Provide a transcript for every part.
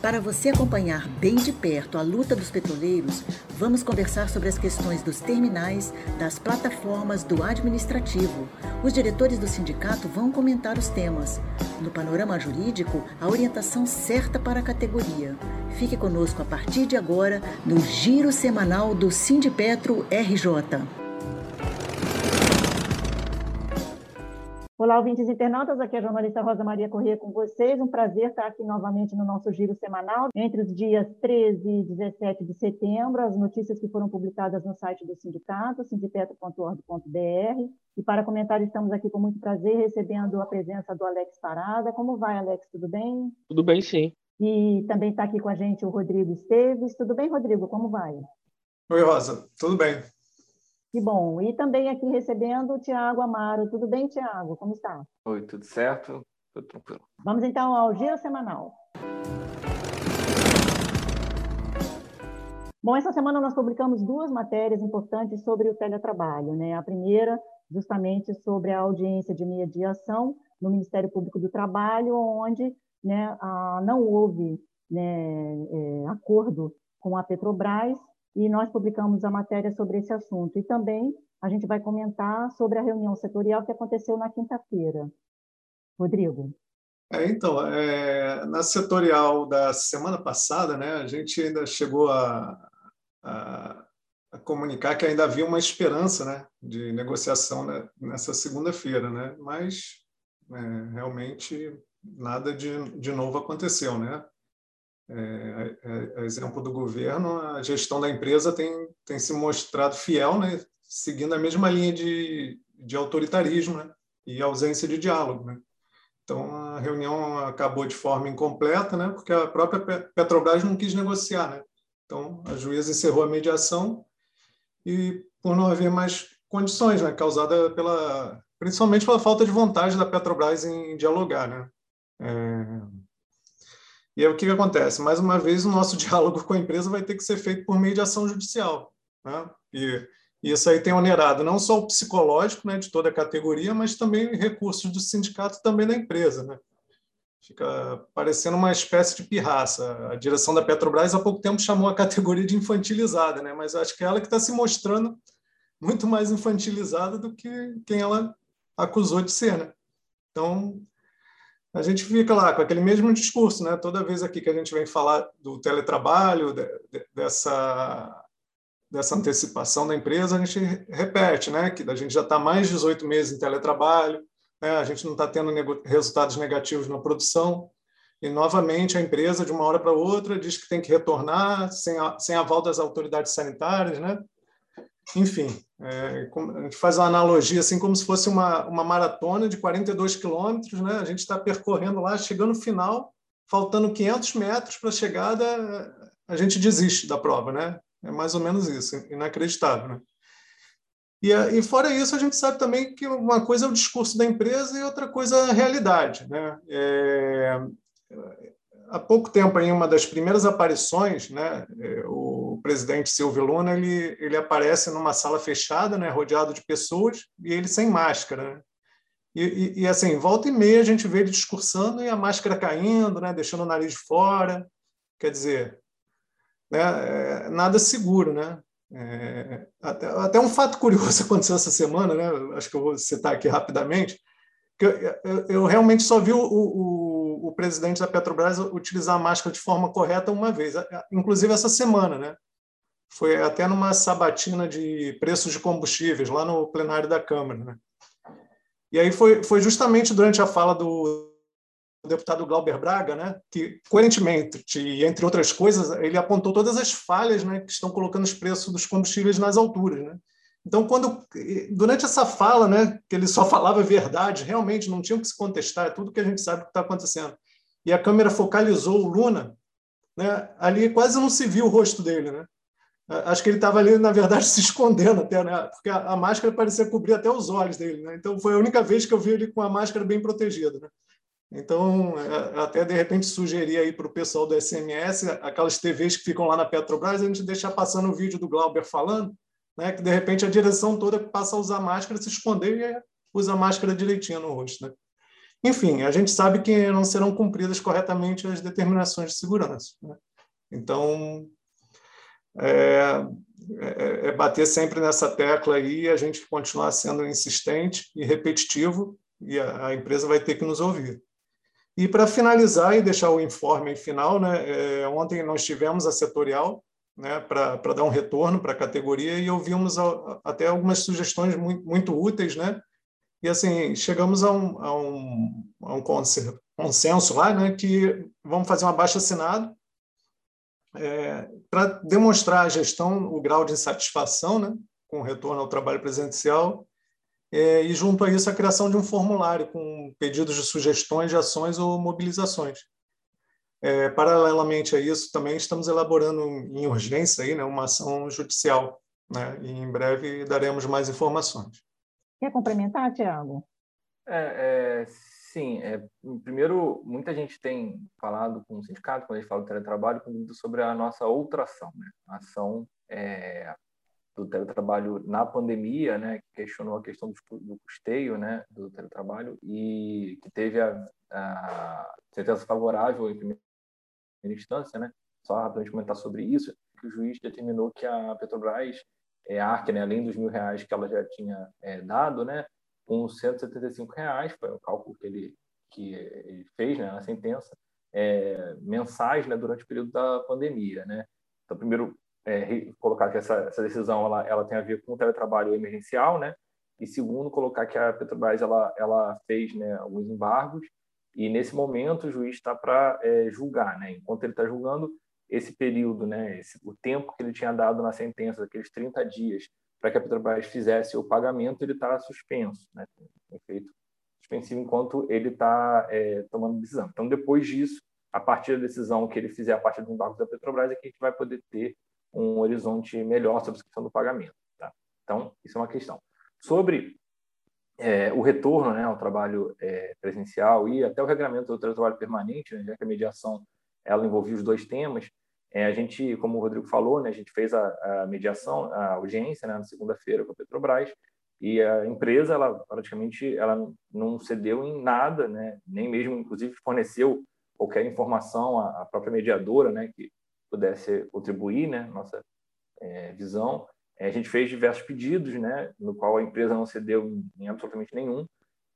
Para você acompanhar bem de perto a luta dos petroleiros, vamos conversar sobre as questões dos terminais, das plataformas, do administrativo. Os diretores do sindicato vão comentar os temas. No panorama jurídico, a orientação certa para a categoria. Fique conosco a partir de agora no Giro Semanal do Sindipetro RJ. Olá, ouvintes internautas, aqui é a jornalista Rosa Maria Corrêa com vocês. Um prazer estar aqui novamente no nosso giro semanal, entre os dias 13 e 17 de setembro, as notícias que foram publicadas no site do sindicato, sindipetro.org.br. E para comentar, estamos aqui com muito prazer, recebendo a presença do Alex Parada. Como vai, Alex? Tudo bem? Tudo bem, sim. E também está aqui com a gente o Rodrigo Esteves. Tudo bem, Rodrigo? Como vai? Oi, Rosa. Tudo bem. Que bom. E também aqui recebendo o Tiago Amaro. Tudo bem, Tiago? Como está? Oi, tudo certo? Tudo tranquilo. Vamos então ao Giro Semanal. Bom, essa semana nós publicamos duas matérias importantes sobre o teletrabalho. Né? A primeira, justamente sobre a audiência de mediação no Ministério Público do Trabalho, onde né, não houve né, é, acordo com a Petrobras e nós publicamos a matéria sobre esse assunto. E também a gente vai comentar sobre a reunião setorial que aconteceu na quinta-feira. Rodrigo. É, então, é, na setorial da semana passada, né, a gente ainda chegou a, a, a comunicar que ainda havia uma esperança né, de negociação né, nessa segunda-feira, né, mas é, realmente nada de, de novo aconteceu. Né? É, é, é, exemplo do governo, a gestão da empresa tem, tem se mostrado fiel, né, seguindo a mesma linha de, de autoritarismo né, e ausência de diálogo. Né. Então, a reunião acabou de forma incompleta, né, porque a própria Petrobras não quis negociar. Né. Então, a juíza encerrou a mediação e, por não haver mais condições, né, causada pela, principalmente pela falta de vontade da Petrobras em dialogar. Né. É, e aí o que, que acontece? Mais uma vez, o nosso diálogo com a empresa vai ter que ser feito por meio de ação judicial. Né? E, e isso aí tem onerado não só o psicológico né, de toda a categoria, mas também recursos do sindicato também da empresa. Né? Fica parecendo uma espécie de pirraça. A direção da Petrobras há pouco tempo chamou a categoria de infantilizada, né? mas acho que é ela que está se mostrando muito mais infantilizada do que quem ela acusou de ser. Né? Então, a gente fica lá com aquele mesmo discurso, né? Toda vez aqui que a gente vem falar do teletrabalho, de, de, dessa dessa antecipação da empresa, a gente repete, né? Que a gente já está mais de 18 meses em teletrabalho, né? a gente não está tendo nego resultados negativos na produção, e novamente a empresa, de uma hora para outra, diz que tem que retornar sem, a, sem aval das autoridades sanitárias, né? Enfim, é, a gente faz uma analogia assim como se fosse uma, uma maratona de 42 quilômetros, né? A gente está percorrendo lá, chegando no final, faltando 500 metros para a chegada, a gente desiste da prova, né? É mais ou menos isso, inacreditável, né? E, e fora isso, a gente sabe também que uma coisa é o discurso da empresa e outra coisa é a realidade, né? É, há pouco tempo, em uma das primeiras aparições, né, é, o presidente Silvio Luna ele, ele aparece numa sala fechada, né, rodeado de pessoas, e ele sem máscara. Né? E, e, e, assim, volta e meia a gente vê ele discursando e a máscara caindo, né, deixando o nariz fora. Quer dizer, né, é, nada seguro, né? É, até, até, um fato curioso aconteceu essa semana, né? Acho que eu vou citar aqui rapidamente. Que eu, eu, eu realmente só vi o, o o, presidente da Petrobras utilizar a máscara de forma correta uma vez, inclusive essa semana, né? Foi até numa sabatina de preços de combustíveis, lá no plenário da Câmara. Né? E aí foi, foi justamente durante a fala do deputado Glauber Braga, né, que, coerentemente, entre outras coisas, ele apontou todas as falhas né, que estão colocando os preços dos combustíveis nas alturas. Né? Então, quando durante essa fala, né, que ele só falava verdade, realmente não tinha o que se contestar, é tudo que a gente sabe que está acontecendo. E a câmera focalizou o Luna, né, ali quase não se viu o rosto dele, né? Acho que ele estava ali, na verdade, se escondendo até, né? Porque a, a, máscara parecia cobrir até os olhos dele, né? Então foi a única vez que eu vi ele com a máscara bem protegida, né? Então, é, até de repente sugerir aí para o pessoal do SMS, aquelas TVs que ficam lá na Petrobras, a gente deixar passando o vídeo do Glauber falando, né? que de repente a direção toda passa a usar máscara, se esconder e usa máscara direitinho no rosto. Né? Enfim, a gente sabe que não serão cumpridas corretamente as determinações de segurança. Né? Então, é, é, é, bater sempre nessa tecla aí e a gente continuar sendo insistente e repetitivo, e a, a empresa vai ter que nos ouvir. E para finalizar e deixar o informe final, né, é, ontem nós tivemos a setorial né, para dar um retorno para a categoria e ouvimos a, até algumas sugestões muito, muito úteis, né? E assim chegamos a um, a um, a um consenso lá, né, que vamos fazer uma baixa assinado é, para demonstrar a gestão, o grau de insatisfação né, com o retorno ao trabalho presencial, é, e junto a isso a criação de um formulário com pedidos de sugestões de ações ou mobilizações. É, paralelamente a isso, também estamos elaborando em urgência aí, né, uma ação judicial, né, e em breve daremos mais informações. Quer complementar, Tiago? É, é, Sim, é, primeiro, muita gente tem falado com o sindicato, quando a gente fala do teletrabalho, sobre a nossa outra ação, né? a ação é, do teletrabalho na pandemia, né? que questionou a questão do, do custeio né? do teletrabalho e que teve a, a sentença favorável em primeira instância, né? só rapidamente comentar sobre isso, que o juiz determinou que a Petrobras é, arque, né? além dos mil reais que ela já tinha é, dado, né? Com 175 reais, foi o cálculo que ele, que ele fez né, na sentença, é, mensais né, durante o período da pandemia. Né? Então, primeiro, é, colocar que essa, essa decisão ela, ela tem a ver com o teletrabalho emergencial, né? e segundo, colocar que a Petrobras ela, ela fez né, alguns embargos, e nesse momento o juiz está para é, julgar. Né? Enquanto ele está julgando, esse período, né, esse, o tempo que ele tinha dado na sentença, aqueles 30 dias, para que a Petrobras fizesse o pagamento, ele está suspenso, né? efeito suspensivo enquanto ele está é, tomando decisão. Então, depois disso, a partir da decisão que ele fizer a partir do embargo da Petrobras, é que a gente vai poder ter um horizonte melhor sobre a questão do pagamento. Tá? Então, isso é uma questão. Sobre é, o retorno né, ao trabalho é, presencial e até o regulamento do trabalho permanente, né, já que a mediação ela envolvia os dois temas, é, a gente, como o Rodrigo falou, né, a gente fez a, a mediação, a audiência né, na segunda-feira com a Petrobras e a empresa, ela praticamente ela não cedeu em nada, né, nem mesmo, inclusive, forneceu qualquer informação à, à própria mediadora, né, que pudesse contribuir, né, nossa é, visão. É, a gente fez diversos pedidos, né, no qual a empresa não cedeu em, em absolutamente nenhum.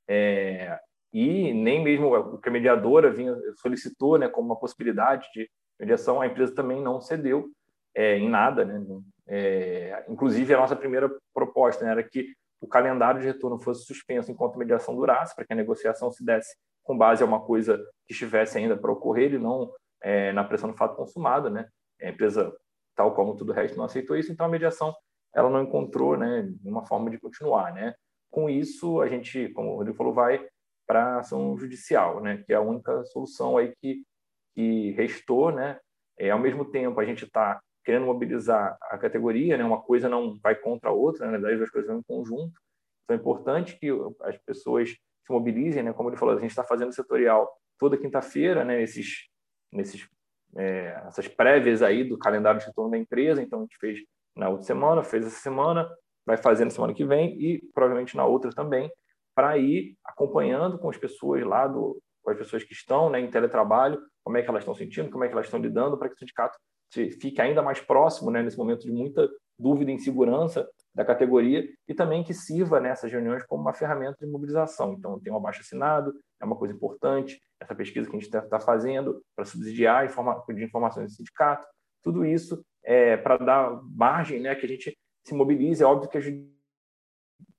É, e nem mesmo o que a mediadora vinha solicitou, né, como uma possibilidade de mediação, a empresa também não cedeu é, em nada. Né? É, inclusive, a nossa primeira proposta né, era que o calendário de retorno fosse suspenso enquanto a mediação durasse, para que a negociação se desse com base a uma coisa que estivesse ainda para ocorrer e não é, na pressão do fato consumado. Né? A empresa, tal como tudo o resto, não aceitou isso, então a mediação ela não encontrou né, uma forma de continuar. Né? Com isso, a gente, como o Rodrigo falou, vai para ação judicial, né, que é a única solução aí que que restou, né? É, ao mesmo tempo, a gente está querendo mobilizar a categoria, né? Uma coisa não vai contra a outra, né? na verdade, as coisas vão em conjunto. Então, é importante que as pessoas se mobilizem, né? Como ele falou, a gente está fazendo setorial toda quinta-feira, né? Esses, nesses, é, essas prévias aí do calendário de retorno da empresa. Então, a gente fez na outra semana, fez essa semana, vai fazer na semana que vem e provavelmente na outra também, para ir acompanhando com as pessoas lá do, com as pessoas que estão né, em teletrabalho, como é que elas estão sentindo, como é que elas estão lidando, para que o sindicato fique ainda mais próximo né, nesse momento de muita dúvida e insegurança da categoria e também que sirva nessas reuniões como uma ferramenta de mobilização. Então, tem um abaixo assinado, é uma coisa importante, essa pesquisa que a gente está fazendo para subsidiar informa de informações do sindicato, tudo isso é para dar margem né, que a gente se mobilize. É óbvio que a,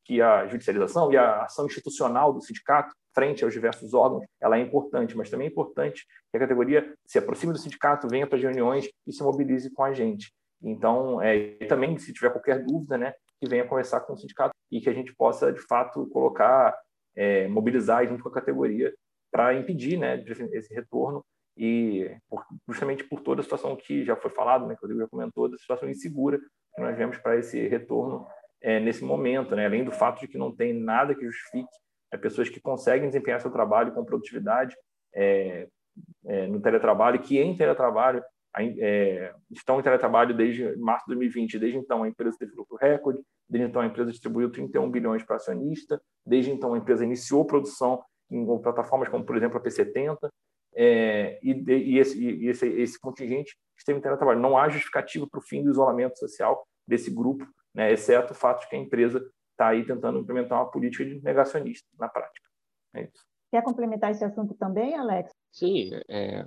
que a judicialização e a ação institucional do sindicato frente aos diversos órgãos, ela é importante, mas também é importante que a categoria se aproxime do sindicato, venha para as reuniões e se mobilize com a gente. Então, é, também, se tiver qualquer dúvida, né, que venha conversar com o sindicato e que a gente possa, de fato, colocar, é, mobilizar junto com a categoria para impedir né, esse retorno e por, justamente por toda a situação que já foi falado, né, que o Rodrigo já comentou, da situação insegura que nós vemos para esse retorno é, nesse momento, né, além do fato de que não tem nada que justifique é, pessoas que conseguem desempenhar seu trabalho com produtividade é, é, no teletrabalho, que em teletrabalho é, estão em teletrabalho desde março de 2020. Desde então, a empresa teve lucro recorde, desde então, a empresa distribuiu 31 bilhões para acionista, desde então, a empresa iniciou produção em plataformas como, por exemplo, a P70, é, e, e, esse, e esse, esse, contingente esteve em teletrabalho. Não há justificativa para o fim do isolamento social desse grupo, né, exceto o fato de que a empresa está aí tentando implementar uma política de negacionista na prática. É Quer complementar esse assunto também, Alex? Sim, é,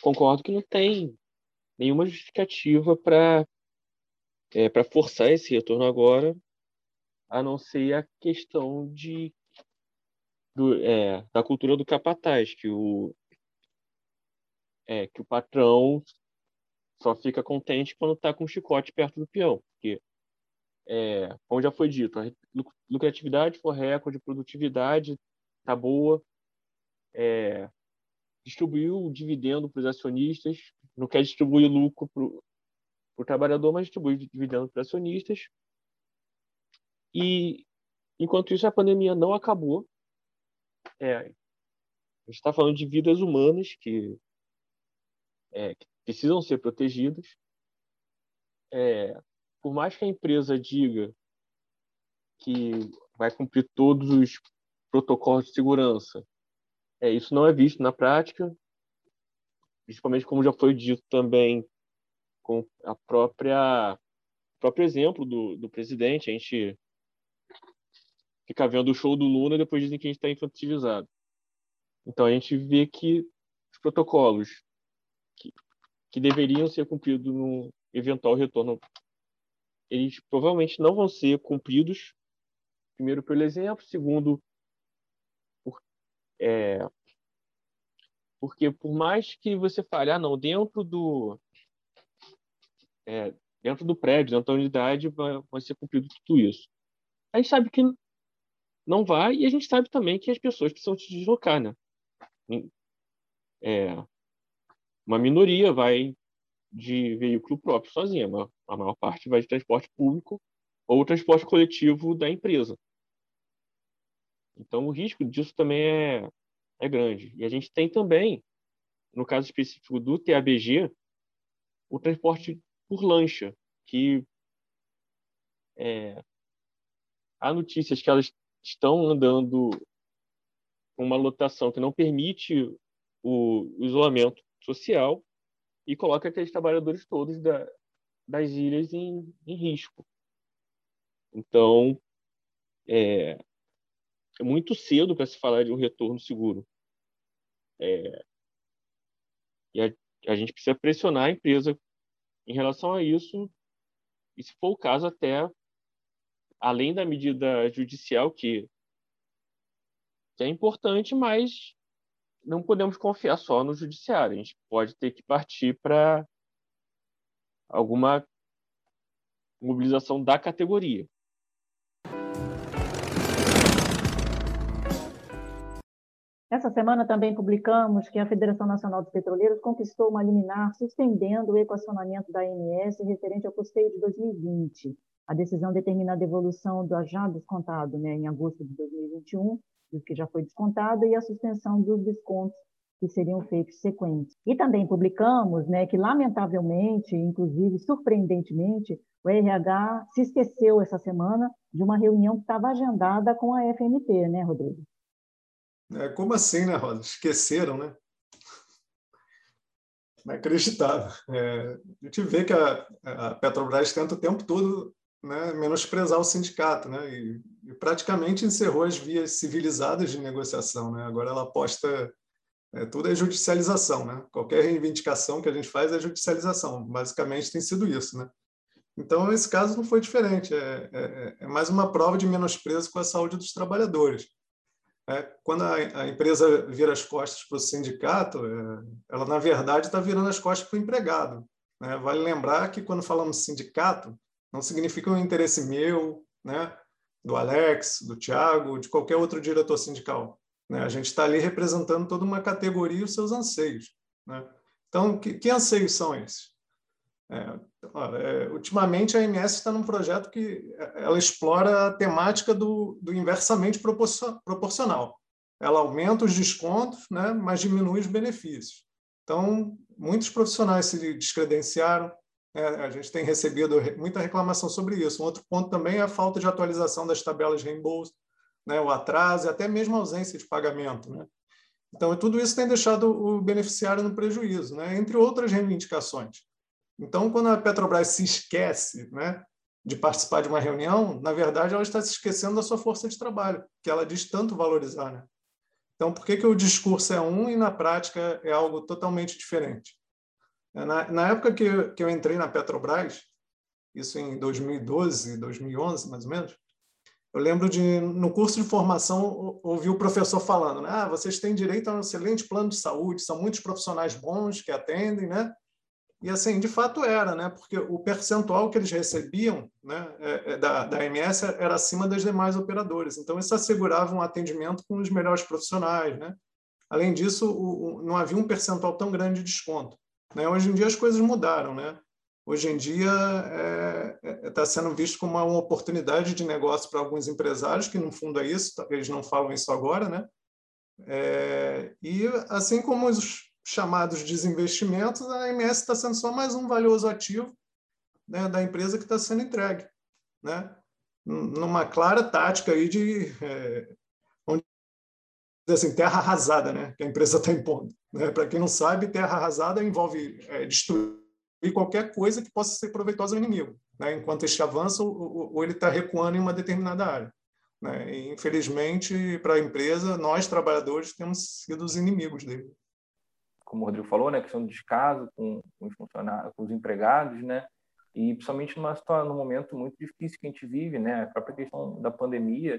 concordo que não tem nenhuma justificativa para é, para forçar esse retorno agora, a não ser a questão de do, é, da cultura do capataz, que o é, que o patrão só fica contente quando está com o chicote perto do peão, porque é, como já foi dito, a lucratividade for recorde, produtividade está boa, é, distribuiu o dividendo para os acionistas, não quer distribuir lucro para o trabalhador, mas distribui dividendo para acionistas. E, enquanto isso, a pandemia não acabou. É, a gente está falando de vidas humanas que, é, que precisam ser protegidas. É, por mais que a empresa diga que vai cumprir todos os protocolos de segurança, é, isso não é visto na prática, principalmente como já foi dito também com a própria próprio exemplo do, do presidente, a gente fica vendo o show do Luna e depois dizem que a gente está infantilizado. Então a gente vê que os protocolos que, que deveriam ser cumpridos no eventual retorno, eles provavelmente não vão ser cumpridos. Primeiro pelo exemplo, segundo por, é, porque por mais que você fale, ah, não, dentro do é, dentro do prédio, dentro da unidade, vai, vai ser cumprido tudo isso. A gente sabe que não vai e a gente sabe também que as pessoas precisam se deslocar, né? É, uma minoria vai de veículo próprio sozinha, a maior parte vai de transporte público ou transporte coletivo da empresa. Então, o risco disso também é, é grande. E a gente tem também, no caso específico do TABG, o transporte por lancha, que é, há notícias que elas estão andando com uma lotação que não permite o, isolamento social e coloca aqueles trabalhadores todos da, das ilhas em, em risco. Então, é, é muito cedo para se falar de um retorno seguro. É, e a, a gente precisa pressionar a empresa em relação a isso, e se for o caso, até além da medida judicial, que, que é importante, mas não podemos confiar só no judiciário. A gente pode ter que partir para alguma mobilização da categoria. Essa semana também publicamos que a Federação Nacional dos Petroleiros conquistou uma liminar suspendendo o equacionamento da ANS referente ao custeio de 2020. A decisão determina a devolução do já descontado né, em agosto de 2021, do que já foi descontado, e a suspensão dos descontos que seriam feitos sequentes. E também publicamos né, que, lamentavelmente, inclusive surpreendentemente, o RH se esqueceu essa semana de uma reunião que estava agendada com a FNP, né, Rodrigo? É, como assim, né, Rosa? Esqueceram, né? Inacreditável. É, a gente vê que a, a, Petrobras tenta o tempo todo né, menosprezar o sindicato, né? E, e, praticamente encerrou as vias civilizadas de negociação, né? Agora ela aposta é, tudo é judicialização, né? Qualquer reivindicação que a gente faz é judicialização. Basicamente tem sido isso, né? Então esse caso não foi diferente. É, é, é mais uma prova de menosprezo com a saúde dos trabalhadores. É, quando a, a, empresa vira as costas para o sindicato, é, ela, na verdade, está virando as costas para o empregado. Né? Vale lembrar que, quando falamos sindicato, não significa um interesse meu, né? do Alex, do Tiago, de qualquer outro diretor sindical. Né? A gente está ali representando toda uma categoria e os seus anseios. Né? Então, que, que anseios são esses? É, é, ultimamente, a MS está num projeto que é, ela explora a temática do, do inversamente proporcional. Ela aumenta os descontos, né, mas diminui os benefícios. Então, muitos profissionais se descredenciaram. Né, a gente tem recebido muita reclamação sobre isso. Um outro ponto também é a falta de atualização das tabelas de reembolso. né, o atraso e até mesmo a ausência de pagamento. Né? Então, tudo isso tem deixado o beneficiário no prejuízo, né, entre outras reivindicações. Então, quando a Petrobras se esquece né, de participar de uma reunião, na verdade, ela está se esquecendo da sua força de trabalho, que ela diz tanto valorizar. Né? Então, por que, que o discurso é um e na prática é algo totalmente diferente? Na, na época que, que eu entrei na Petrobras, isso em 2012, 2011, mais ou menos, eu lembro de, no curso de formação, ouvir o professor falando, né? ah, vocês têm direito a um excelente plano de saúde, são muitos profissionais bons que atendem, né? E assim, de fato era, né? Porque o percentual que eles recebiam, né, é, é, da, da MS era acima das demais operadoras. Então isso assegurava um atendimento com os melhores profissionais, né? Além disso, o, o, não havia um percentual tão grande de desconto. Né? Hoje em dia as coisas mudaram, né? Hoje em dia está é, é, tá sendo visto como uma oportunidade de negócio para alguns empresários, que no fundo é isso, eles não falam isso agora, né? É, e assim como os chamados desinvestimentos, a MS está sendo só mais um valioso ativo né, da empresa que está sendo entregue, né? numa clara tática aí de é, assim, terra arrasada, né, que a empresa está impondo. Né? Para quem não sabe, terra arrasada envolve é, destruir qualquer coisa que possa ser proveitosa ao inimigo, né? enquanto este avança ou, ou ele está recuando em uma determinada área. Né? E, infelizmente, para a empresa, nós trabalhadores temos sido os inimigos dele como o Rodrigo falou, né, questão do descaso com, com os funcionários, com os empregados, né, e principalmente numa situação, num momento muito difícil que a gente vive, né, a própria questão da pandemia,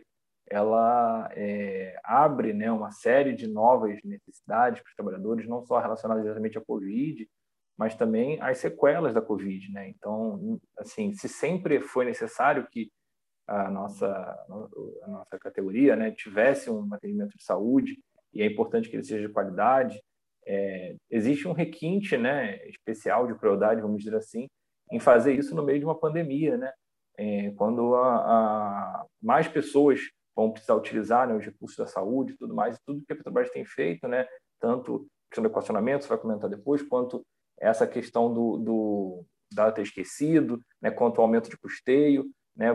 ela é, abre, né, uma série de novas necessidades para os trabalhadores, não só relacionadas diretamente à Covid, mas também às sequelas da Covid, né. Então, assim, se sempre foi necessário que a nossa a nossa categoria, né, tivesse um atendimento de saúde e é importante que ele seja de qualidade é, existe um requinte né, especial de crueldade, vamos dizer assim, em fazer isso no meio de uma pandemia, né? É, quando a, a, mais pessoas vão precisar utilizar né, os recursos da saúde e tudo mais, tudo que a Petrobras tem feito, né, tanto a questão do equacionamento, você vai comentar depois, quanto essa questão do, do ter esquecido, né, quanto ao aumento de custeio, né,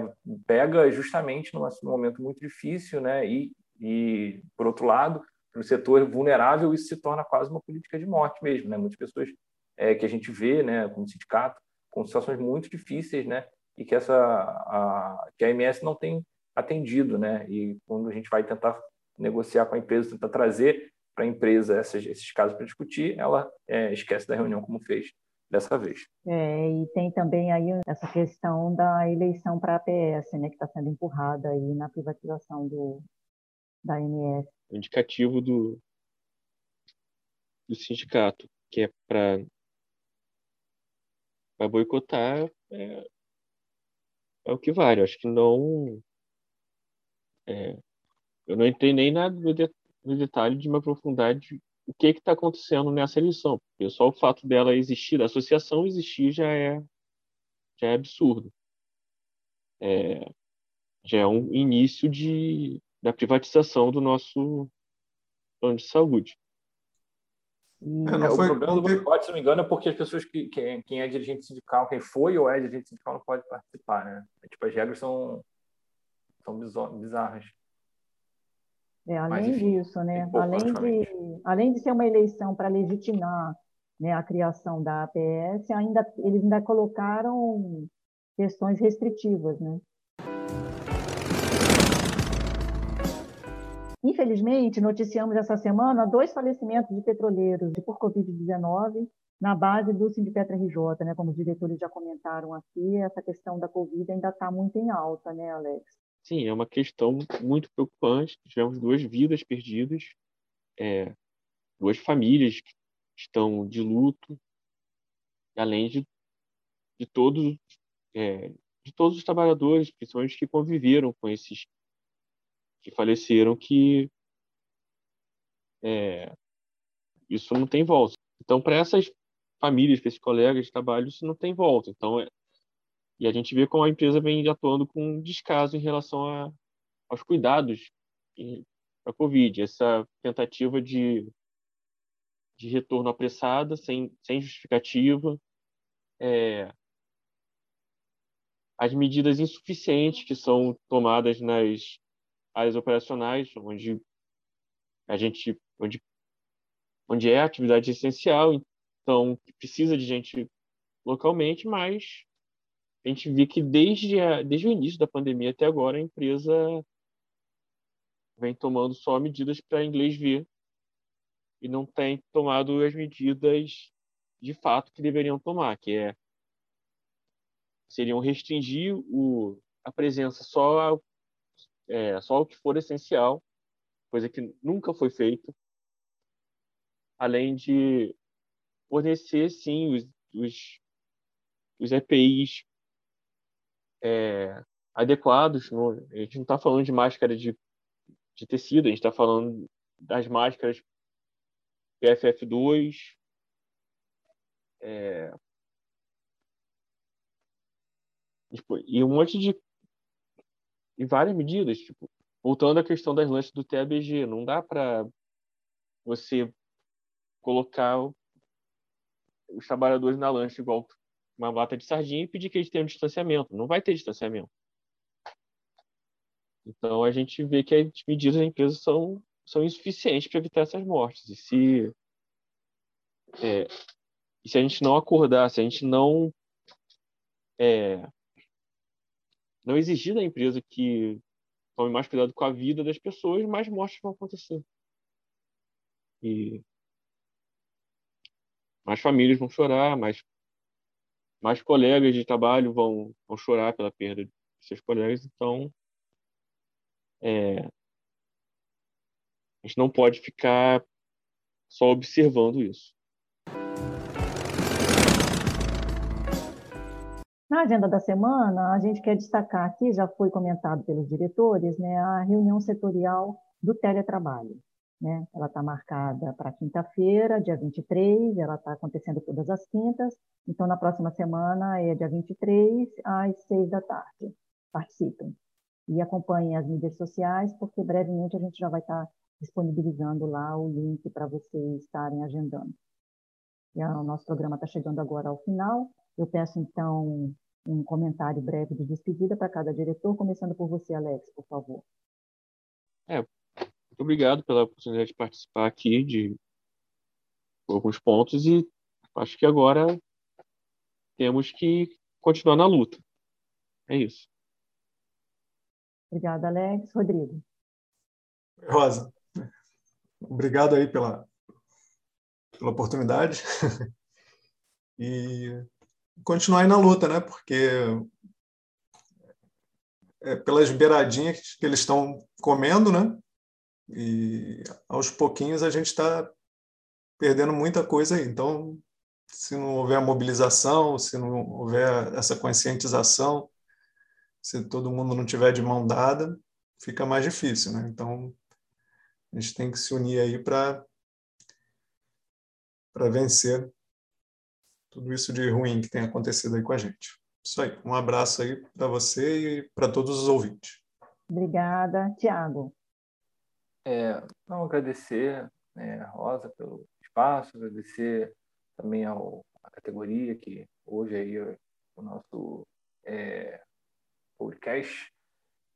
pega justamente num, num momento muito difícil, né, e, e, por outro lado, no setor vulnerável, isso se torna quase uma política de morte mesmo, né? Muitas pessoas é, que a gente vê, né, como sindicato, com situações muito difíceis, né? E que essa a, que a MS não tem atendido, né? E quando a gente vai tentar negociar com a empresa, tentar trazer para a empresa essas, esses casos para discutir, ela é, esquece da reunião como fez dessa vez. É, e tem também aí essa questão da eleição para a APS, né, que está sendo empurrada aí na privatização do, da MS indicativo do, do sindicato, que é para boicotar, é, é, o que vale. Eu acho que não. É, eu não entrei nem na, no, de, no detalhe de me aprofundar de o que está acontecendo nessa eleição. Porque só o fato dela existir, da associação existir, já é, já é absurdo. É, já é um início de, da privatização do nosso plano de saúde. É, é, o problema do boicote, se não me engano, é porque as pessoas que, que quem é dirigente sindical, quem foi ou é dirigente sindical, não pode participar, né? É, tipo, as regras são, são bizarras. É, além Mas, disso, né? Além de, além de ser uma eleição para legitimar né, a criação da APS, ainda, eles ainda colocaram questões restritivas, né? Infelizmente, noticiamos essa semana dois falecimentos de petroleiros por Covid-19 na base do Sindipetra RJ, né? Como os diretores já comentaram aqui, essa questão da Covid ainda está muito em alta, né, Alex? Sim, é uma questão muito preocupante. Tivemos duas vidas perdidas, é, duas famílias que estão de luto, além de, de todos é, de todos os trabalhadores, principalmente que conviveram com esses que faleceram que é, isso não tem volta. Então, para essas famílias, para esses colegas de trabalho, isso não tem volta. Então, é, e a gente vê como a empresa vem atuando com descaso em relação a, aos cuidados para a Covid. Essa tentativa de, de retorno apressada, sem, sem justificativa, é, as medidas insuficientes que são tomadas nas áreas operacionais, onde a gente, onde, onde é atividade essencial, então precisa de gente localmente, mas a gente vê que desde, a, desde o início da pandemia até agora a empresa vem tomando só medidas para inglês ver e não tem tomado as medidas de fato que deveriam tomar, que é seriam restringir o, a presença só é, só o que for essencial, coisa que nunca foi feita, além de fornecer sim os, os, os EPIs é, adequados. No, a gente não está falando de máscara de, de tecido, a gente está falando das máscaras PFF2, é, tipo, e um monte de e várias medidas, tipo, voltando à questão das lanches do TABG, não dá para você colocar os trabalhadores na lancha igual uma lata de sardinha e pedir que eles tenham distanciamento. Não vai ter distanciamento. Então a gente vê que as medidas da empresa são, são insuficientes para evitar essas mortes. E se, é, e se a gente não acordar, se a gente não é, não exigir da empresa que tome mais cuidado com a vida das pessoas, mais mortes vão acontecer. E mais famílias vão chorar, mais mais colegas de trabalho vão, vão chorar pela perda de seus colegas, então é, a gente não pode ficar só observando isso. Na agenda da semana, a gente quer destacar aqui, já foi comentado pelos diretores, né, a reunião setorial do teletrabalho. Né? Ela está marcada para quinta-feira, dia 23, ela está acontecendo todas as quintas, então na próxima semana é dia 23, às 6 da tarde. Participem. E acompanhem as mídias sociais, porque brevemente a gente já vai estar tá disponibilizando lá o link para vocês estarem agendando. E o nosso programa está chegando agora ao final. Eu peço, então, um comentário breve de despedida para cada diretor, começando por você, Alex, por favor. É, muito obrigado pela oportunidade de participar aqui de alguns pontos e acho que agora temos que continuar na luta. É isso. Obrigada, Alex. Rodrigo. Rosa, obrigado aí pela, pela oportunidade e continuar aí na luta, né? Porque é pelas beiradinhas que eles estão comendo, né? E aos pouquinhos a gente está perdendo muita coisa aí. Então, se não houver mobilização, se não houver essa conscientização, se todo mundo não tiver de mão dada, fica mais difícil, né? Então, a gente tem que se unir aí para para vencer tudo isso de ruim que tem acontecido aí com a gente. Isso aí. Um abraço aí para você e para todos os ouvintes. Obrigada. Tiago. É, não, agradecer, né, Rosa, pelo espaço, agradecer também ao, à categoria que hoje aí é o nosso é, podcast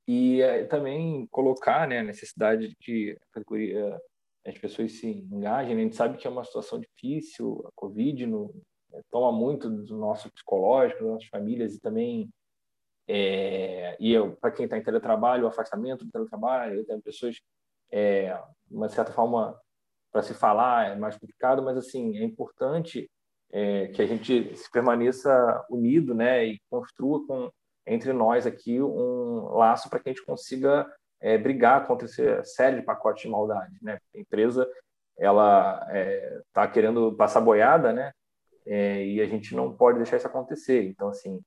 e é, também colocar né, a necessidade de que a categoria as pessoas se engajem. Né? A gente sabe que é uma situação difícil, a Covid no, é, toma muito do nosso psicológico, das nossas famílias e também é, e para quem está em teletrabalho, o afastamento do teletrabalho, tem pessoas é, uma certa forma, para se falar é mais complicado, mas assim é importante é, que a gente se permaneça unido, né, e construa com entre nós aqui um laço para que a gente consiga é, brigar contra esse série de pacotes de maldade, né? A empresa ela está é, querendo passar boiada, né? É, e a gente não pode deixar isso acontecer. Então, assim,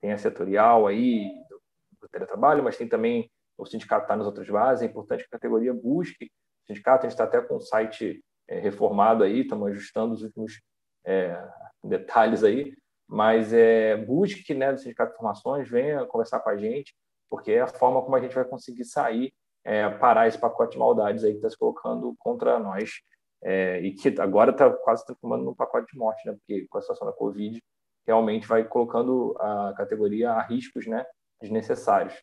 tem a setorial aí do, do teletrabalho, mas tem também o sindicato está nas outras bases, é importante que a categoria busque. O sindicato, a gente está até com o site é, reformado aí, estamos ajustando os últimos é, detalhes aí, mas é, busque né, do Sindicato de Formações, venha conversar com a gente, porque é a forma como a gente vai conseguir sair, é, parar esse pacote de maldades aí que está se colocando contra nós, é, e que agora está quase transformando num pacote de morte, né, porque com a situação da Covid, realmente vai colocando a categoria a riscos né, desnecessários.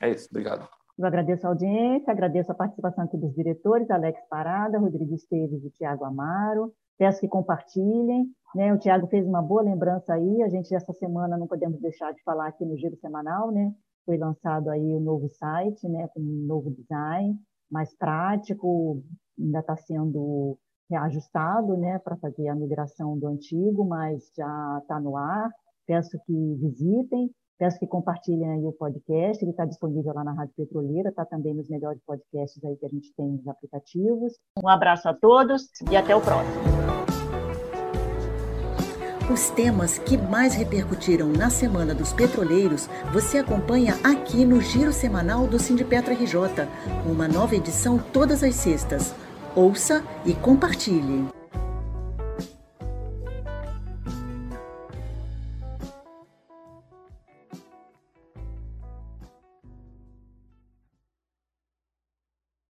É isso, obrigado. Eu agradeço a audiência, agradeço a participação aqui dos diretores, Alex Parada, Rodrigo Esteves e Tiago Amaro. Peço que compartilhem. Né? O Tiago fez uma boa lembrança aí. A gente, essa semana, não podemos deixar de falar aqui no Giro Semanal, né? Foi lançado aí o novo site, né? Com um novo design, mais prático, ainda está sendo reajustado, né? Para fazer a migração do antigo, mas já está no ar. Peço que visitem. Peço que compartilhem aí o podcast, ele está disponível lá na Rádio Petroleira, está também nos melhores podcasts aí que a gente tem nos aplicativos. Um abraço a todos e até o próximo. Os temas que mais repercutiram na Semana dos Petroleiros você acompanha aqui no Giro Semanal do Sindipetra RJ, uma nova edição todas as sextas. Ouça e compartilhe.